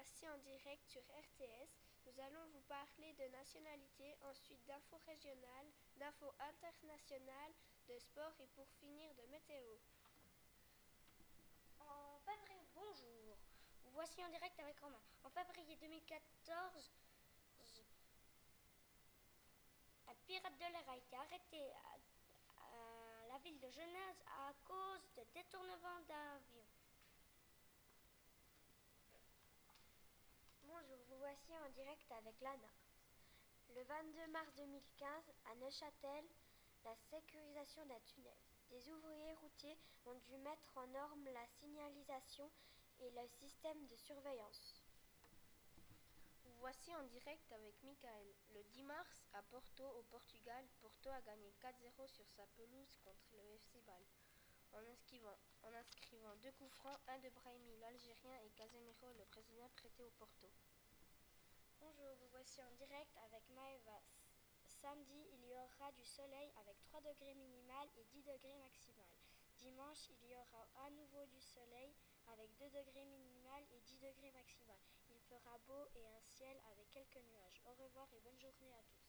voici en direct sur RTS. Nous allons vous parler de nationalité, ensuite d'infos régionales, d'infos internationales, de sport et pour finir de météo. En février, bonjour. Voici en direct avec Romain. En février 2014, un pirate de l'air a été arrêté à, la ville de Genève à cause de détournement d'avion. Bonjour, vous voici direct avec Lana. Le 22 mars 2015, à Neuchâtel, la sécurisation d'un tunnel. Des ouvriers routiers ont dû mettre en norme la signalisation et le système de surveillance. Voici en direct avec Michael. Le 10 mars, à Porto, au Portugal, Porto a gagné 4-0 sur sa pelouse contre le FC Bâle. En inscrivant, en inscrivant deux coups francs, un de Brahimi, l'Algérien, et Casemiro, le Brésilien prêté au Porto. Bonjour, vous voici en direct avec Maeva. Samedi, il y aura du soleil avec 3 degrés minimal et 10 degrés maximal. Dimanche, il y aura à nouveau du soleil avec 2 degrés minimal et 10 degrés maximal. Il fera beau et un ciel avec quelques nuages. Au revoir et bonne journée à tous.